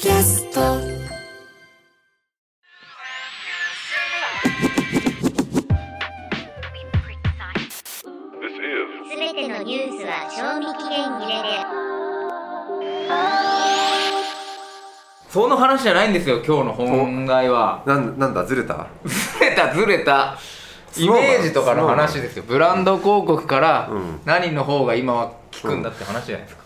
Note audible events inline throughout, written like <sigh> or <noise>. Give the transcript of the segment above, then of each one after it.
キャスト。すべてのニュースは賞味期限切れで。その話じゃないんですよ今日の本題は。なんなんだずれた？ずれたずれた。イメージとかの。話ですよ。ブランド広告からうん。何の方が今は効くんだって話じゃないですか、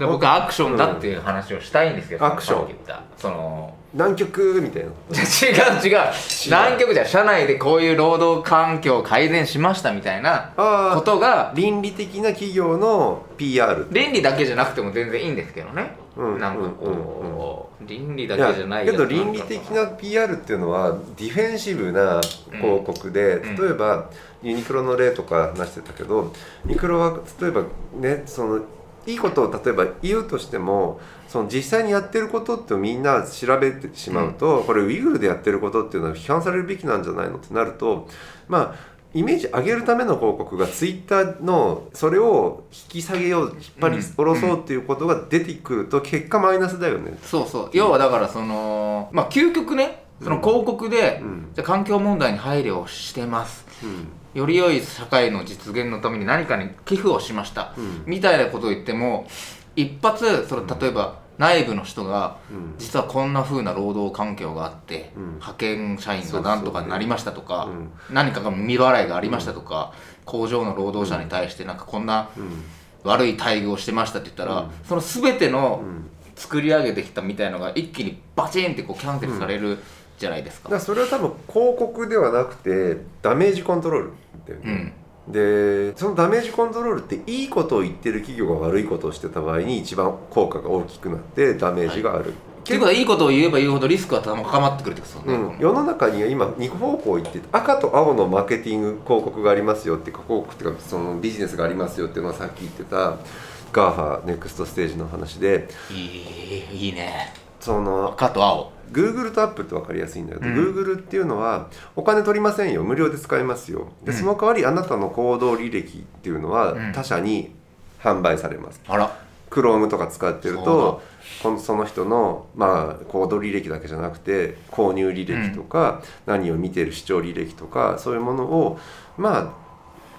で僕はアクションだっていう話をしたいんですけど、アクション。その南極みたいな？違う違う。南極じゃ社内でこういう労働環境を改善しましたみたいなことが倫理的な企業の PR 倫理だけじゃなくても全然いいんですけどね、うんなんかうんこう、倫理だけじゃないけど倫理的な PR っていうのはディフェンシブな広告で、うん。例えばユニクロの例とか話してたけどユニクロは例えばねそのいいことを例えば言うとしてもその実際にやってることってみんな調べてしまうと、これウイグルでやってることっていうのは批判されるべきなんじゃないのってなるとまあイメージ上げるための広告がツイッターのそれを引き下げよう引っ張り下ろそうっていうことが出てくると結果マイナスだよね。そうそう。要はだからそのまあ究極ねその広告で、うん。じゃあ環境問題に配慮をしてます。うんより良い社会の実現のために何かに寄付をしました、うん。みたいなことを言っても一発その例えば内部の人がうん。実はこんな風な労働環境があって、うん。派遣社員がなんとかなりましたとか、うん。何かが未払いがありましたとか、工場の労働者に対してなんかこんなうん。悪い待遇をしてましたって言ったら、うん。その全てのうん。作り上げてきたみたいのが一気にバチンってこうキャンセルされるじゃないですか。だからそれは多分広告ではなくてダメージコントロールだようね、ん、でそのダメージコントロールっていいことを言ってる企業が悪いことをしてた場合に一番効果が大きくなってダメージがある、っていうことはいいことを言えば言うほどリスクは高まってくるってことね。うん、世の中には今2方向行ってて赤と青のマーケティング広告がありますよって広告っていうかそのビジネスがありますよっていうのはさっき言ってた GAFA ネクストステージの話でいいいいね。その赤と青。Google と Apple って分かりやすいんだけど、うん。Google っていうのはお金取りませんよ。無料で使えますよ。でうん。その代わりあなたの行動履歴っていうのはうん。他社に販売されます、あら。Chrome とか使ってるとこのその人の、まあ、行動履歴だけじゃなくて購入履歴とか、何を見てる視聴履歴とかそういうものをまあ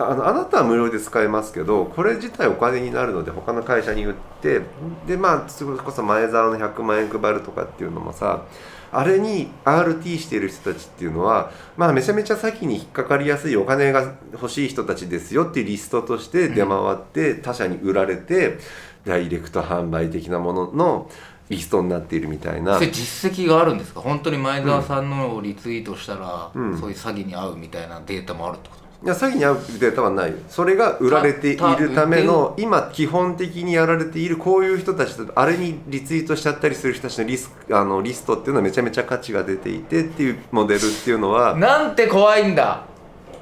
あのあなたは無料で使えますけどこれ自体お金になるので他の会社に売ってでまあそれこそ前澤の100万円配るとかっていうのもさあれに RT している人たちっていうのは、まあ、めちゃめちゃ先に引っかかりやすいお金が欲しい人たちですよっていうリストとして出回って他社に売られて、ダイレクト販売的なもののリストになっているみたいな。実績があるんですか？本当に前澤さんのをリツイートしたら、うん。そういう詐欺に遭うみたいなデータもあるってこと？いや詐欺に遭うデータはない。よそれが売られているための今基本的にやられているこういう人たちとあれにリツイートしちゃったりする人たちのリスあのリストっていうのはめちゃめちゃ価値が出ていてっていうモデルっていうのはなんて怖いんだ。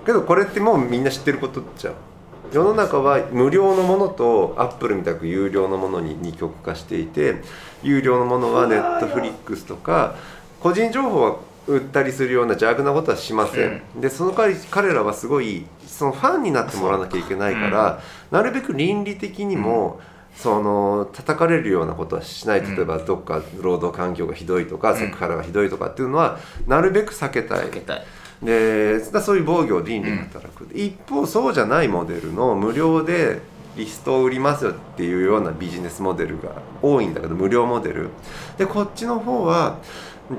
けどこれってもうみんな知ってることじゃん世の中は無料のものとアップルみたく有料のものに二極化していて有料のものはネットフリックスとか個人情報は売ったりするような邪悪なことはしません、でその代わり彼らはすごいそのファンになってもらわなきゃいけないから、なるべく倫理的にも、その叩かれるようなことはしない。例えばどっか労働環境がひどいとか、セクハラがひどいとかっていうのはなるべく避けたい。避けたい。でだそういう防御倫理が働く、一方そうじゃないモデルの無料でリストを売りますよっていうようなビジネスモデルが多いんだけど無料モデル。でこっちの方は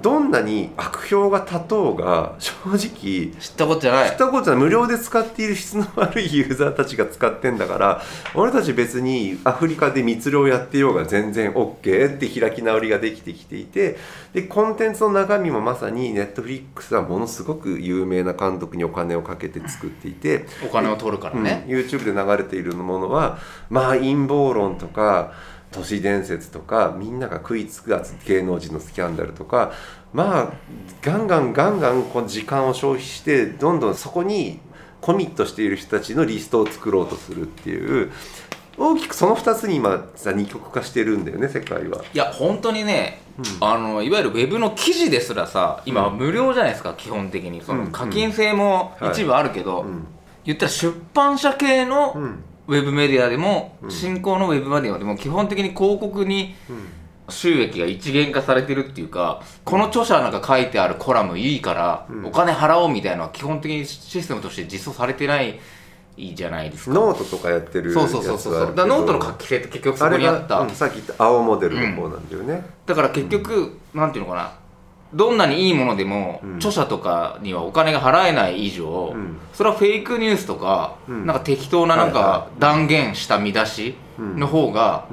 どんなに悪評が立とうが正直知ったことじゃない。知ったことは無料で使っている質の悪いユーザーたちが使ってんだから俺たち別にアフリカで密漁やってようが全然 OK って開き直りができてきていてでコンテンツの中身もまさにネットフリックスはものすごく有名な監督にお金をかけて作っていて、お金を取るからね、うん YouTube で流れているものはまあ陰謀論とか都市伝説とかみんなが食いつくやつ芸能人のスキャンダルとかまあガンガンガンガンこの時間を消費してどんどんそこにコミットしている人たちのリストを作ろうとするっていう大きくその2つに今さ二極化してるんだよね世界は。いや本当にね、あのいわゆるウェブの記事ですらさ今は無料じゃないですか、基本的に。そのうん課金制も一部あるけど、うん。言ったら出版社系のうんウェブメディアでも、うん。新興のウェブメディアでも基本的に広告にうん。収益が一元化されてるっていうかこの著者なんか書いてあるコラムいいからお金払おうみたいなのは基本的にシステムとして実装されてないじゃないですか。ノートとかやってるそうそうそうそうだノートの画期性って結局そこにあった。あれが、うんさっき言った青モデルの方なんだよね、だから結局、なんていうのかなどんなにいいものでも、うん。著者とかにはお金が払えない以上、うん。それはフェイクニュースとか、うん。なんか適当ななんか断言した見出しの方が、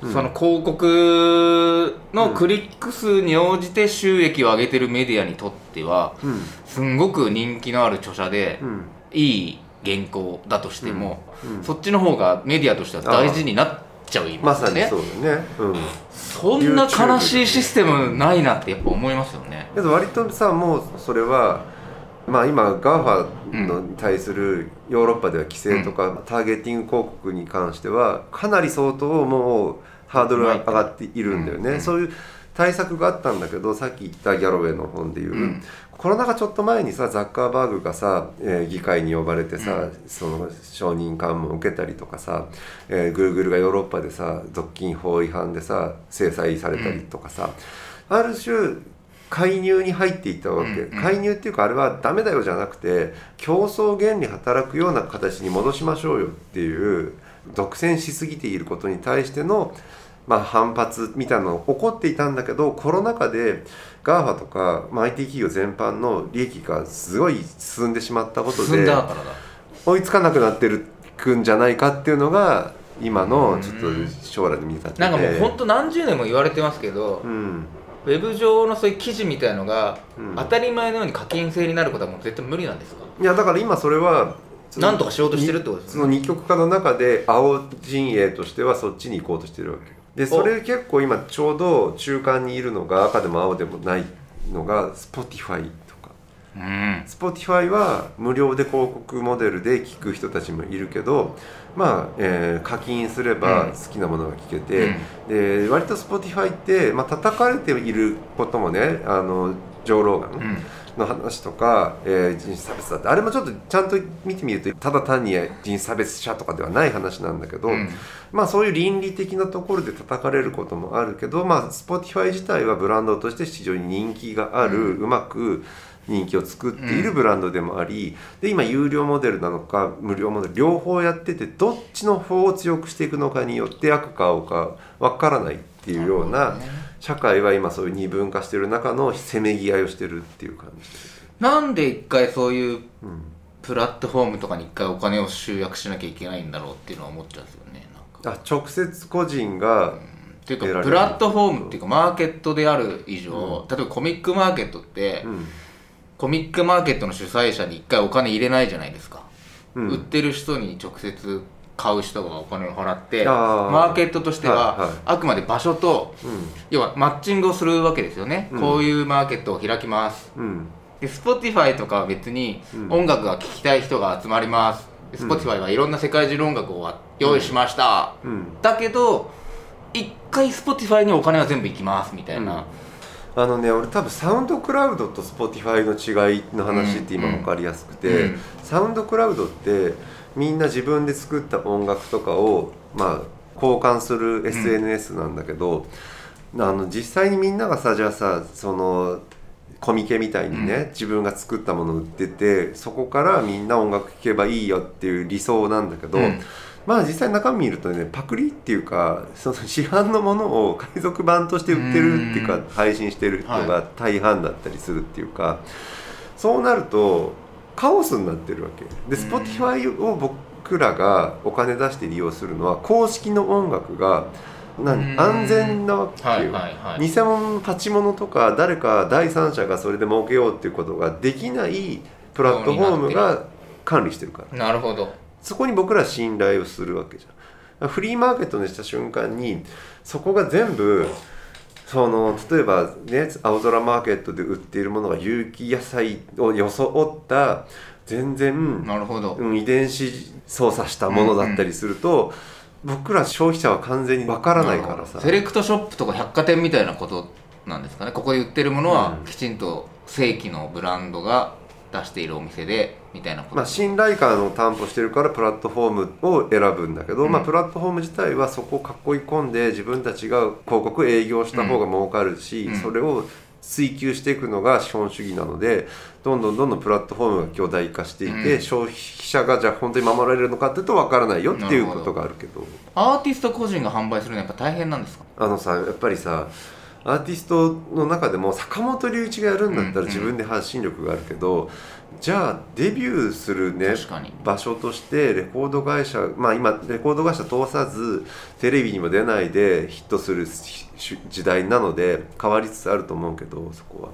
その広告のクリック数に応じて収益を上げてるメディアにとってはうん。すんごく人気のある著者で、うん。いい原稿だとしても、うん。そっちの方がメディアとしては大事になっちゃうまさにますよね。そうだね。うん。そんな悲しいシステムないなってやっぱ思いますよね。けど割とさもうそれはまあ今 GAFA のに対するヨーロッパでは規制とか、ターゲティング広告に関してはかなり相当もうハードルが上がっているんだよね、うん。そういう対策があったんだけどさっき言ったギャロウェイの本でいう、うん。コロナがちょっと前にさザッカーバーグがさ、えー議会に呼ばれてさ、うん。その承認喚問を受けたりとかさ、えー、グーグルがヨーロッパでさ独禁法違反でさ制裁されたりとかさ、ある種介入に入っていったわけ、うんうん。介入っていうかあれはダメだよじゃなくて競争原理働くような形に戻しましょうよっていう独占しすぎていることに対しての、まあ、反発みたいなのが起こっていたんだけどコロナ禍で GAFA とか、まあ、IT 企業全般の利益がすごい進んでしまったことで。追いつかなくなってるくんじゃないかっていうのが今のちょっと将来で見立ててなんかもう本当何十年も言われてますけど、うん。ウェブ上のそういう記事みたいのが、うん。当たり前のように課金制になることはもう絶対無理なんですか？いやだから今それはなんとかしようとしてるってことですね。その二極化の中で青陣営としてはそっちに行こうとしてるわけでそれ結構今ちょうど中間にいるのが赤でも青でもないのが Spotify とかうん。Spotify は無料で広告モデルで聞く人たちもいるけどまあ、えー課金すればうん好きなものが聞けて、で割と Spotify って、まあ叩かれていることもねあのジョー・ローガン、うん。の話とか、えー人種差別だってあれもちょっとちゃんと見てみるとただ単に人種差別者とかではない話なんだけど、うん。まあそういう倫理的なところで叩かれることもあるけどまあ Spotify 自体はブランドとして非常に人気がある、うまく人気を作っているブランドでもあり、で今有料モデルなのか無料モデル両方やっててどっちの方を強くしていくのかによって悪か青か分からないっていうような社会は今そういう二分化してる中のせめぎ合いをしてるっていう感じなんで一回そういううんプラットフォームとかに一回お金を集約しなきゃいけないんだろうっていうのは思っちゃうんですよね。あ直接個人が、っていうかプラットフォームっていうかマーケットである以上、例えばコミックマーケットって、うん。コミックマーケットの主催者に一回お金入れないじゃないですか、うん。売ってる人に直接買う人がお金を払ってマーケットとしては、はいはい。あくまで場所と要はマッチングをするわけですよね、うん。こういうマーケットを開きます。うん。うんで Spotify とかは別にうん。音楽が聴きたい人が集まります。でうん。Spotify はいろんな世界中の音楽を用意しました、うん。だけど一回 Spotify にお金は全部行きますみたいな、あのね俺多分サウンドクラウドと Spotify の違いの話って今分かりやすくて、うんサウンドクラウドってみんな自分で作った音楽とかをまあ交換する SNS なんだけど、あの実際にみんながさじゃあさそのコミケみたいにね、自分が作ったものを売っててそこからみんな音楽聴けばいいよっていう理想なんだけど、うんまあ実際中身見るとねパクリっていうかその市販のものを海賊版として売ってるっていうかうん。配信してる人はが大半だったりするっていうか、そうなるとカオスになってるわけ。で Spotify を僕らがお金出して利用するのは公式の音楽が何うん。安全なわけよ、はいはいはい。偽物パチモノとか誰か第三者がそれで儲けようっていうことができないプラットフォームが管理してるから。なるほどそこに僕ら信頼をするわけじゃん。フリーマーケットにした瞬間にそこが全部その例えばね青空マーケットで売っているものが有機野菜を装った全然、なるほど、うん遺伝子操作したものだったりすると、僕ら消費者は完全にわからないからさ。セレクトショップとか百貨店みたいなことなんですかね。ここで売ってるものはうん。きちんと正規のブランドが出しているお店でみたいなこと、まあ、信頼感を担保してるからプラットフォームを選ぶんだけど、うん。まあ、プラットフォーム自体はそこを囲い込んで自分たちが広告営業した方が儲かるし、うん。それを追求していくのが資本主義なのでどんどんどんどんプラットフォームが巨大化していて、うん。消費者がじゃあ本当に守られるのかっていうと分からないよっていうことがあるけど。アーティスト個人が販売するのはやっぱ大変なんですか？あのさやっぱりさアーティストの中でも坂本龍一がやるんだったら自分で発信力があるけど、じゃあデビューするね場所としてレコード会社まあ今レコード会社通さずテレビにも出ないでヒットするし時代なので変わりつつあると思うけどそこは。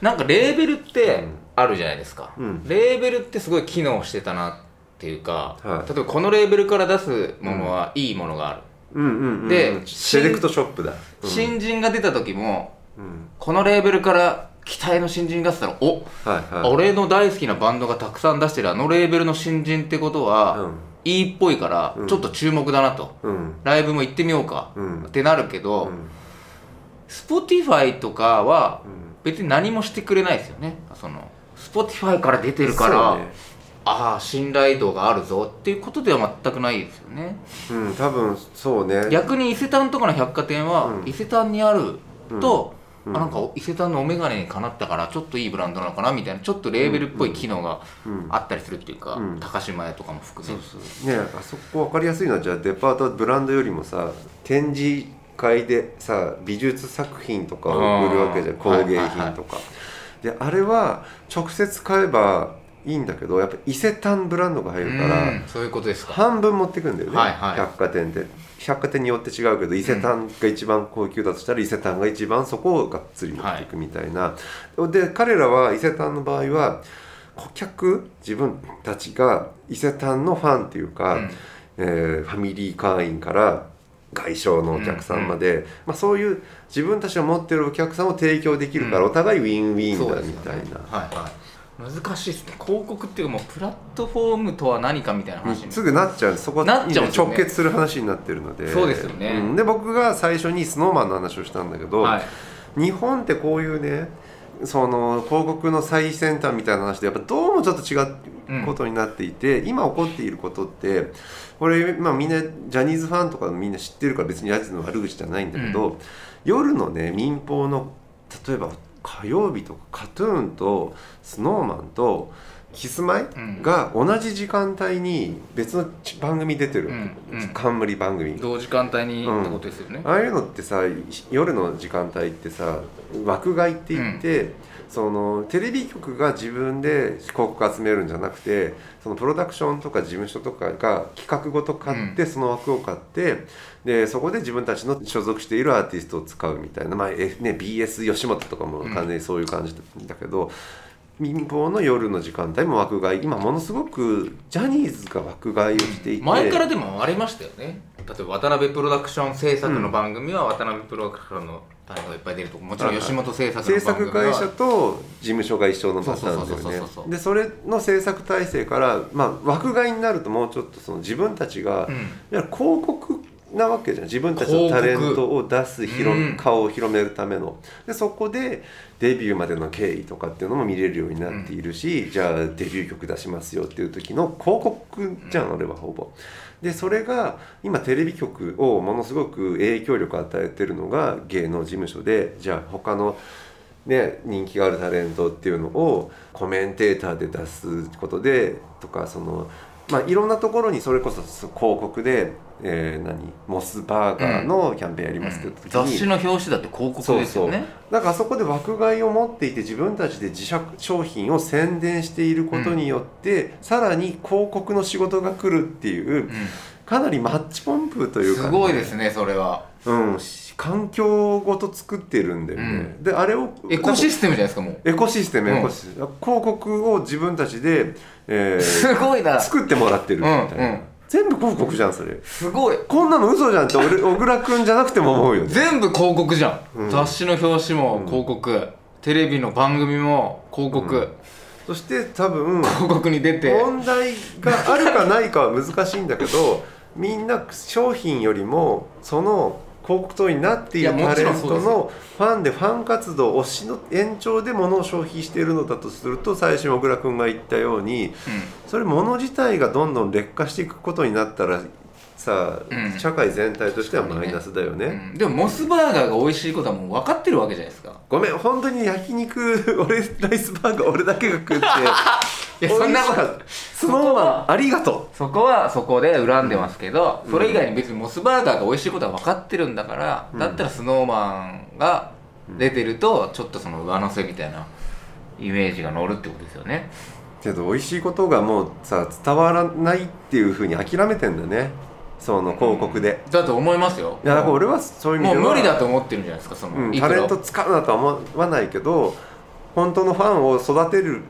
なんかレーベルってうん。あるじゃないですか、うん。レーベルってすごい機能してたなっていうか、はい。例えばこのレーベルから出すものはいいものがある、うんうんうんでセレクトショップだ、うん。新人が出た時もうん。このレーベルから期待の新人が出たらお、はいはい。俺の大好きなバンドがたくさん出してるあのレーベルの新人ってことは、うん。いいっぽいからうん。ちょっと注目だなと、うん。ライブも行ってみようか、うん。ってなるけど、うん。Spotify とかはうん。別に何もしてくれないですよね。その Spotify から出てるから、ああ信頼度があるぞっていうことでは全くないですよね。うん多分そうね。逆に伊勢丹とかの百貨店は、うん。伊勢丹にあると、うん。あなんか伊勢丹のお眼鏡にかなったからちょっといいブランドなのかなみたいなちょっとレーベルっぽい機能がうん。あったりするっていうか、うん。高島屋とかも含めねあそこ分かりやすいのはじゃあデパートはブランドよりもさ展示会でさ美術作品とかを売るわけじゃん工芸品とか、であれは直接買えばいいんだけどやっぱ伊勢丹ブランドが入るからうんそういうことですか。半分持ってくんだよね、はいはい。百貨店で。百貨店によって違うけど伊勢丹が一番高級だとしたら伊勢丹が一番そこをがっつり持っていくみたいな、で彼らは伊勢丹の場合は顧客自分たちが伊勢丹のファンっていうか、うん。えーファミリー会員から外商のお客さんまで、まあ、そういう自分たちが持ってるお客さんを提供できるから、うん。お互いウィンウィンだみたいな。ね。はいはい難しいですね。広告っていうかもうプラットフォームとは何かみたいな話に。すぐなっちゃうそこなっちゃうんですよね。直結する話になってるので。そうですよね。ん。で僕が最初に SnowMan の話をしたんだけど、はい。日本ってこういうねその広告の最先端みたいな話でやっぱどうもちょっと違うことになっていて、今起こっていることってこれ、まあ、みんなジャニーズファンとかみんな知ってるから別にジャニーズの悪口じゃないんだけど、夜のね民放の例えば火曜日とかカトゥーンと SnowMan とキスマイうん。が同じ時間帯に別の番組出てる。うんうん。冠番組。同時間帯にうん。ってことですよね、ああいうのってさ夜の時間帯ってさ枠買いって言って、そのテレビ局が自分で広告集めるんじゃなくてそのプロダクションとか事務所とかが企画ごと買って、その枠を買ってでそこで自分たちの所属しているアーティストを使うみたいな、まあえね、BS 吉本とかも完全にそういう感じだけど。民放の夜の時間帯も枠買い今ものすごくジャニーズが枠買いをしていて。前からでもありましたよね。例えば渡辺プロダクション制作の番組は渡辺プロダクションのタレントがいっぱい出るとかもちろん吉本制作の制作会社と事務所が一緒のパターンだそうそうそう。よね。でそれの制作体制から、まあ、枠買いになるともうちょっとその自分たちが、うん。広告なわけじゃん。自分たちのタレントを出す広うん。顔を広めるための。でそこでデビューまでの経緯とかっていうのも見れるようになっているし、じゃあデビュー曲出しますよっていう時の広告じゃん、俺はほぼ。でそれが今テレビ局をものすごく影響力を与えてるのが芸能事務所でじゃあ他のね、人気があるタレントっていうのをコメンテーターで出すことでとかその、まあ、いろんなところにそれこそ広告で、えー何？モスバーガーのキャンペーンやりますって言った時に、雑誌の表紙だって広告ですよね。だからあそこで枠買いを持っていて自分たちで自社商品を宣伝していることによって、さらに広告の仕事が来るっていううかなりマッチポンプといん、うかね、すごいですねそれは。うん、し環境ごと作ってるんだよね、であれをエコシステムじゃないですかもう。エコシステム、うん。エコシステム。広告を自分たちで、えーすごいな。作ってもらってるみたいな、うんうん。全部広告じゃんそれ。すごい。こんなの嘘じゃんって俺小倉君じゃなくても思うよね。全部広告じゃん、うん。雑誌の表紙も広告、テレビの番組も広告、うん。そして多分広告に出て。問題があるかないかは難しいんだけどみんな商品よりもその広告塔になっているタレントのファンでファン活動推しの延長で物を消費しているのだとすると最初に小倉君が言ったようにそれ物自体がどんどん劣化していくことになったらさあ、うん。社会全体としてはマイナスだよね。うん。でもモスバーガーが美味しいことはもう分かってるわけじゃないですか。ごめん本当に焼肉俺ライスバーガー俺だけが食って。いやそんなことありがとそこはそこで恨んでますけど、それ以外に別にモスバーガーが美味しいことは分かってるんだから、だったらスノーマンが出てるとちょっとその上乗せみたいなイメージが乗るってことですよね。うけど美味しいことがもうさ伝わらないっていうふうに諦めてんだねその広告で、だと思いますよ。いやだから俺はそういう意味では。もう無理だと思ってるんじゃないですかその、うん、いくらタレント使うなとは思わないけど本当のファンを育てる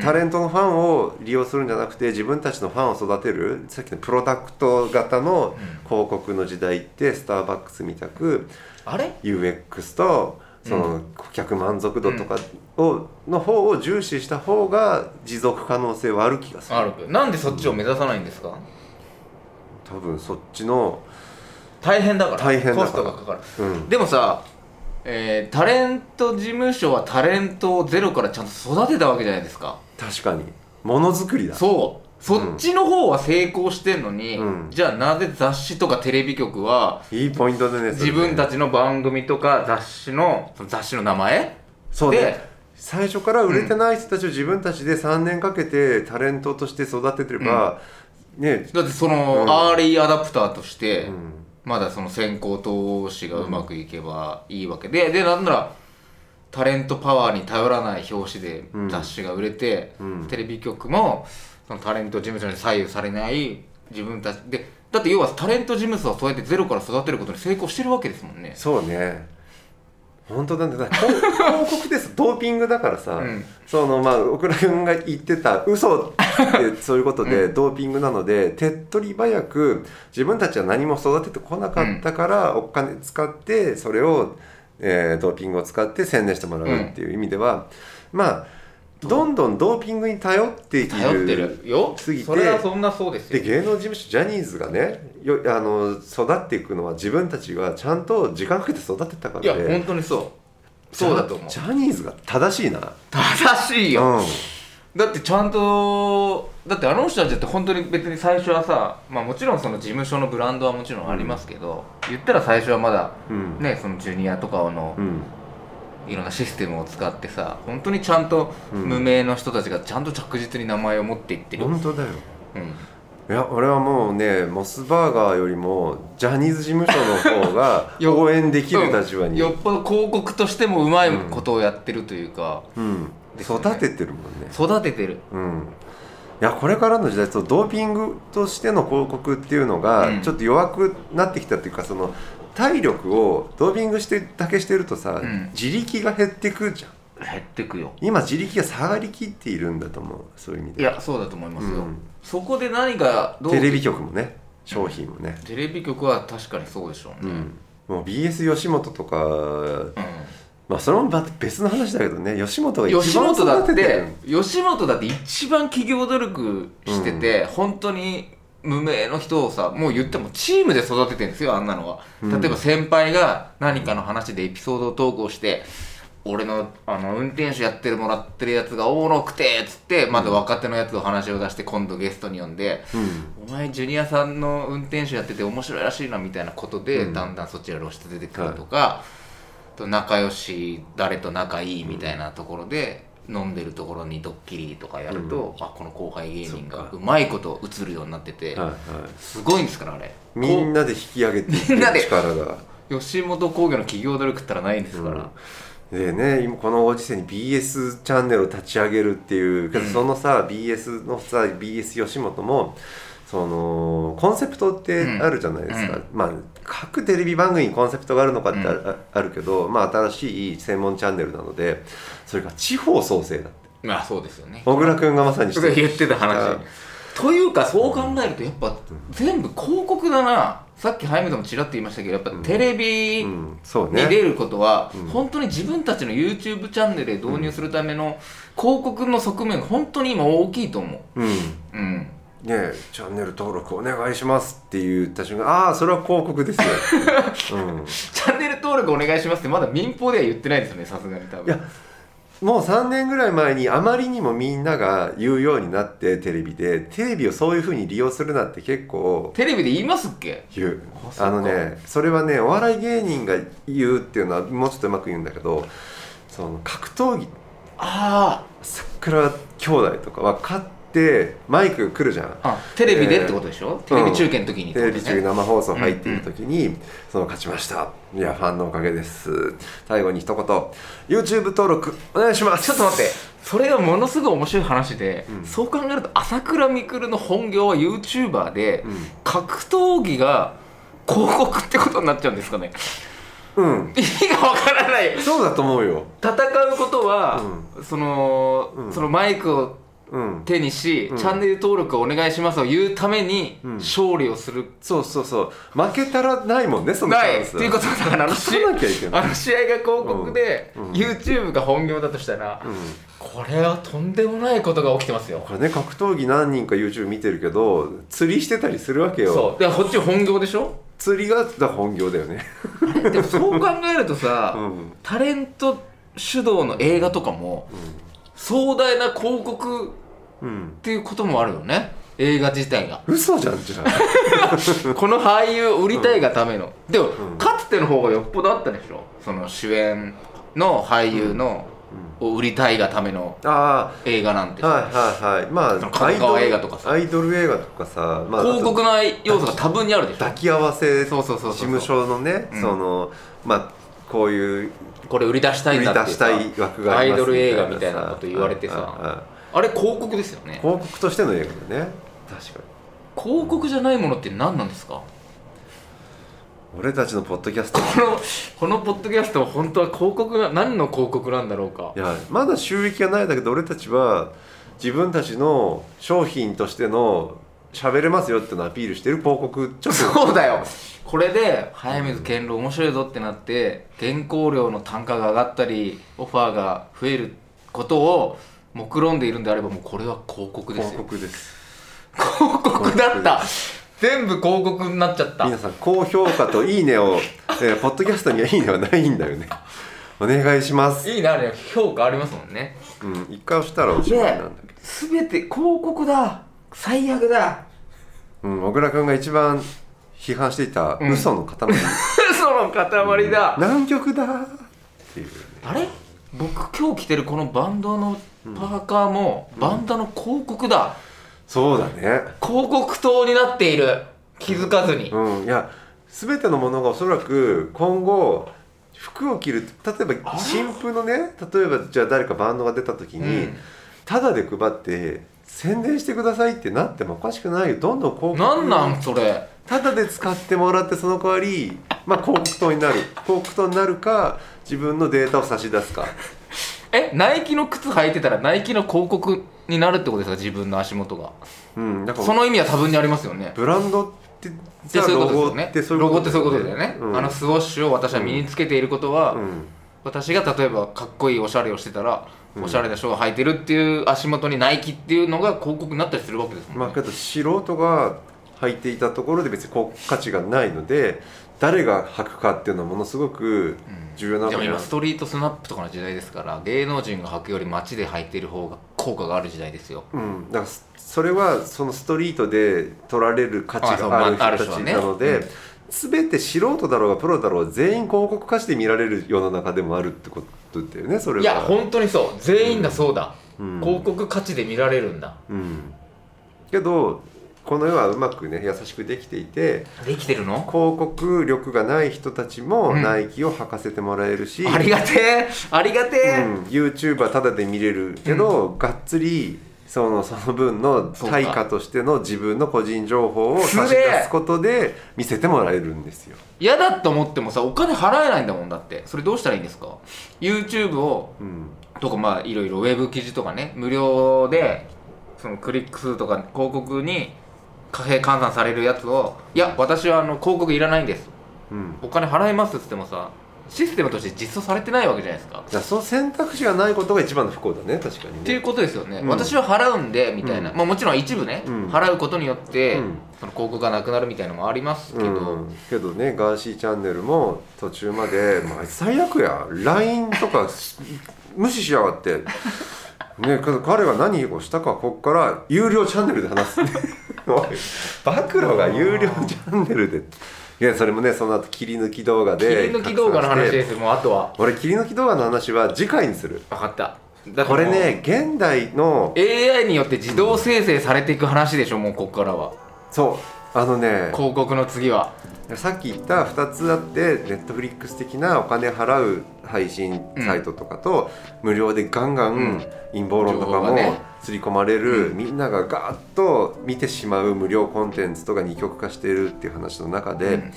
タレントのファンを利用するんじゃなくて自分たちのファンを育てるさっきのプロダクト型の広告の時代ってスターバックスみたくあれ？UX とその顧客満足度とかを、の方を重視した方が持続可能性はある気がする。ある。なんでそっちを目指さないんですか？多分そっちの大変だから大変だから。コストがかかる。うん。でもさ、えータレント事務所はタレントをゼロからちゃんと育てたわけじゃないですか。確かに。ものづくりだ。そう。そっちの方は成功してんのに、うん。じゃあなぜ雑誌とかテレビ局はいいポイントでね自分たちの番組とか雑誌の雑誌の名前？そうね。で最初から売れてない人たちを自分たちで3年かけてタレントとして育ててれば、ね。だってその、うん。アーリーアダプターとして、うん。まだその先行投資がうまくいけばいいわけで、でなんならタレントパワーに頼らない表紙でうん。雑誌が売れて、うん。テレビ局もそのタレント事務所に左右されない自分たちでだって要はタレント事務所はそうやってゼロから育てることに成功してるわけですもんね。そうね本当だね。だ広広告ですドーピングだからさ、うん。そのまあ奥倉君が言ってた嘘って <laughs> そういうことでドーピングなので、手っ取り早く自分たちは何も育ててこなかったから、お金使ってそれを、えードーピングを使って宣伝してもらうっていう意味では、まあどんどんドーピングに頼っている頼ってるよ。すぎてそれはそんなそうですでよ芸能事務所ジャニーズがねよあの育っていくのは自分たちがちゃんと時間かけて育てたかいやらで本当にそう。そうだと思う。ジャニーズが正しいな。正しいよ、うん。だってちゃんとだってあの人たちって本当に別に最初はさまあもちろんその事務所のブランドはもちろんありますけど、言ったら最初はまだうん。ねそのジュニアとかのうんいろんなシステムを使ってさ本当にちゃんとうん。無名の人たちがちゃんと着実に名前を持っていってる、本当だよ。うん。いや俺はもうねモスバーガーよりもジャニーズ事務所の方が <laughs> よ応援できる立場に、よっぽど広告としてもうまいことをやってるというか、うん。ね。育ててるもんね。育ててる。うん。いやこれからの時代そうドーピングとしての広告っていうのがうん。ちょっと弱くなってきたっていうかその体力をドーピングしてだけしてるとさ、うん。自力が減ってくじゃん。減ってくよ。今自力が下がりきっているんだと思うそういう意味いでやそうだと思いますよ、うん。そこで何がどうテレビ局もね商品もね、テレビ局は確かにそうでしょうね、うん。もう BS 吉本とかうん。まあそれも別の話だけどね吉本が一吉番本だっ育てててる。吉本だって一番企業努力してて、本当に無名の人をさもう言ってもチームで育ててるんですよあんなのは、うん。例えば先輩が何かの話でエピソードを投稿して俺のあの運転手やってるもらってるやつがおもろくてっつってまだ若手のやつを話を出して今度ゲストに呼んで、うん。お前ジュニアさんの運転手やってて面白いらしいなみたいなことで、うん。だんだんそっちが露出出てくるとか、と仲良し誰と仲いいみたいなところで、飲んでるところにドッキリとかやると、あこの後輩芸人がうまいこと映るようになってて、はいはい。すごいんですからあれ。みんなで引き上げてみんなで。力が。吉本興業の企業努力ったらないんですから、でね今このご時世に BS チャンネルを立ち上げるっていうけど、うんそのさ BS のさ BS 吉本もそのコンセプトってあるじゃないですか、うん。まあ各テレビ番組にコンセプトがあるのかってあ,、るけど、まあ、新しい専門チャンネルなのでそれが地方創生だって。まあそうですよね。小倉君がまさに言ってたあ話というかそう考えるとやっぱ全部広告だな。さっきハイムでもちらっと言いましたけどやっぱテレビに出ることは、うん。本当に自分たちの YouTube チャンネルで導入するための広告の側面が本当に今大きいと思う。ん。う、うん、ねチャンネル登録お願いしますって言った瞬間ああそれは広告ですよ、<laughs> うん、チャンネル登録お願いしますってまだ民放では言ってないですよねさすがに多分。いやもう3年ぐらい前にあまりにもみんなが言うようになってテレビでテレビをそういうふうに利用するなって結構テレビで言いますっけ？言う。あのねそれはねお笑い芸人が言うっていうのはもうちょっとうまく言うんだけどその格闘技。あ桜兄弟とかは勝ってマイク来るじゃん。テレビでってことでしょ、テレビ中継の時にってテレビ中生放送入っている時に、その勝ちました。いやファンのおかげです。最後に一言。YouTube 登録お願いします。ちょっと待って。それがものすごい面白い話で、うん。そう考えると朝倉未来の本業は YouTuber で、うん。格闘技が広告ってことになっちゃうんですかね？うん。意味がわからない。そうだと思うよ。戦うことは、その、うん。そのマイクをうん手にし、うん。チャンネル登録お願いしますを言うためにうん。勝利をする、そうそうそう。負けたらないもんねそのチない。っャンスていうことだからあの試合が広告で、うん。うん。YouTube が本業だとしたら、うん。これはとんでもないことが起きてますよ。これね格闘技何人か YouTube 見てるけど釣りしてたりするわけよ。そう。でこっち本業でしょ？釣りがだから本業だよね。でもそう考えるとさ、うん。タレント主導の映画とかも壮大な広告っうん。ていうこともあるよね。映画自体が。嘘じゃんじゃん <laughs> この俳優を売りたいがための、でも、ん。かつての方がよっぽどあったでしょ。その主演の俳優の、を売りたいがためのあ映画なんてあはいはいはい。まあアイドル映画とかさ。アイドル映画とかさ、まあ、広告な要素が多分にあるでしょ。抱き合わせそうそうそう事務所のねうん。そのまあこういうこれ売り出したいんだって出したい枠がアイドル映画みさたいなこと言われてさあれ広告ですよね。広告としての映画だね。確かに。広告じゃないものって何なんですか？俺たちのポッドキャスト。このこのポッドキャストは本当は広告な何の広告なんだろうか。いやまだ収益がないんだけど俺たちは自分たちの商品としての喋れますよってのをアピールしてる広告ちょっとそうだよ。これで早水健郎面白いぞってなって原稿料の単価が上がったりオファーが増えることを目論んでいるんであればもうこれは広告です広よ告です。広告だった。全部広告になっちゃった。皆さん高評価といいねを、えーポッドキャストにはいいねはないんだよね。お願いします。いいなあれ。評価ありますもんね。うん一回押したらおしまいなんだけ全て広告だ。最悪だ。どうん小倉君が一番批判していたうん。嘘の塊、<laughs> その塊だ、南極だ。っていうね。あれ？僕今日着てるこのバンドのパーカーもバンドの広告だ、そうだね。広告塔になっている。気づかずに、うん。いや全てのものがおそらく今後服を着る例えば新婦のね例えばじゃあ誰かバンドが出た時に、うん。タダで配って宣伝してくださいってなってもおかしくないよ。どんどん広告なんなんそれ。タダで使ってもらってその代わり、まあ、広告塔になる。広告塔になるか自分のデータを差し出すかえナイキの靴履いてたらナイキの広告になるってことですか？自分の足元が。うんだから。その意味は多分にありますよね。ブランドってでさそういうことですよね。ロゴってそういうことだよね、うん。あのスウォッシュを私は身につけていることは、うん。私が例えばかっこいいおしゃれをしてたら、うん。おしゃれなショーを履いてるっていう足元にナイキっていうのが広告になったりするわけですもんね、まあけど素人が履いていたところで別にこう価値がないので誰が履くかっていうのはものすごく重要なわでも今ストリートスナップとかの時代ですから芸能人が履くより街で履いてる方が効果がある時代ですよ。うん、だからそそれはそのストリートで取られる価値がある人たちなので、うん全て素人だろうがプロだろうが全員広告価値で見られる世の中でもあるってことだよねそれは。いや本当にそう。全員がそうだ、うん。広告価値で見られるんだ。うん、けどこの世はうまくね優しくできていてできてるの？広告力がない人たちもうん。ナイキを履かせてもらえるし、ありがてえ。ありがてえ、うん。YouTube はタダで見れるけど、がっつりそのその分の対価としての自分の個人情報を差し出すことで見せてもらえるんですよ。嫌だと思ってもさお金払えないんだもんだって。それどうしたらいいんですか？YouTube をうん。とかまあいろいろウェブ記事とかね無料でそのクリック数とか広告に貨幣換算されるやつをいや私はあの広告いらないんです。うん。お金払いますっつってもさシステムとして実装されてないわけじゃないですか。だからその選択肢がないことが一番の不幸だね確かにね。っていうことですよね、うん。私は払うんでみたいな、うん。まあ、もちろん一部ね、うん。払うことによって、うん。その広告がなくなるみたいなのもありますけど、うん、けどねガーシーチャンネルも途中まで「まあ、最悪や。LINE とか無視しやがって」ね、彼が何をしたかこっから有料チャンネルで話す。<laughs> 暴露が有料チャンネルで。いやそれもねその後切り抜き動画切でり抜き動画の話です。もうあとは。俺切り抜き動画の話は次回にする。分かった。これね現代の AI によって自動生成されていく話でしょもうここからは。そう。あのね広告の次は。さっき言った2つあってネットフリックス的なお金払う配信サイトとかと、無料でガンガうん。ン陰謀論とかも刷り込まれる、うん。みんながガーッと見てしまう無料コンテンツとか二極化しているっていう話の中で、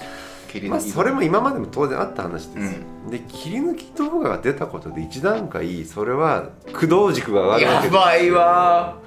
まあ、それも今までも当然あった話です、で切り抜き動画が出たことで一段階それは駆動軸が上がるわやけですよ。ばいわ。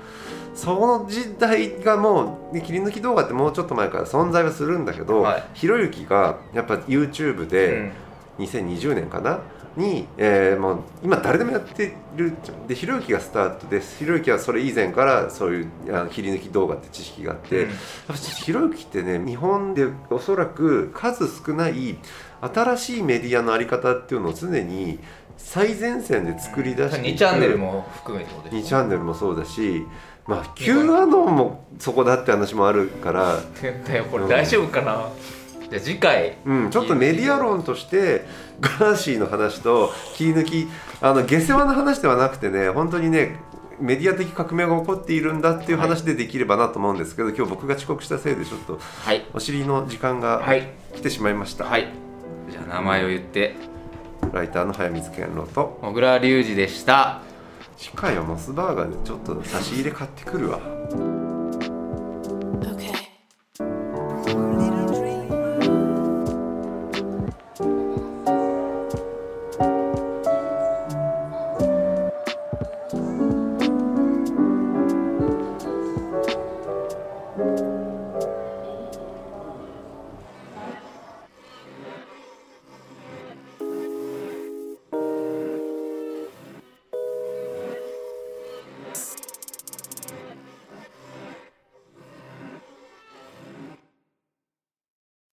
その時代がもうね切り抜き動画ってもうちょっと前から存在はするんだけど、はい。ひろゆきがやっぱ YouTube でん。2020年かなに、えーもう今誰でもやってるでひろゆきがスタートです。ひろゆきはそれ以前からそういうあの切り抜き動画って知識があって、うん。やっぱひろゆきってね日本でおそらく数少ない新しいメディアのあり方っていうのを常に最前線で作り出してい2くチャンネルも含めてことで2すチャンネルもそうだしまあ Q アノンもそこだって話もあるから、大丈夫かなじゃあ次回。うん、ちょっとメディア論としてガーシーの話と切り抜きあの下世話の話ではなくてね本当にねメディア的革命が起こっているんだっていう話でできればなと思うんですけど、今日僕が遅刻したせいでちょっとはい。お尻の時間がはい。来てしまいました、はい。じゃあ名前を言って。ライターの早水健郎と。小倉隆二でした。次回はモスバーガーでちょっと差し入れ買ってくるわ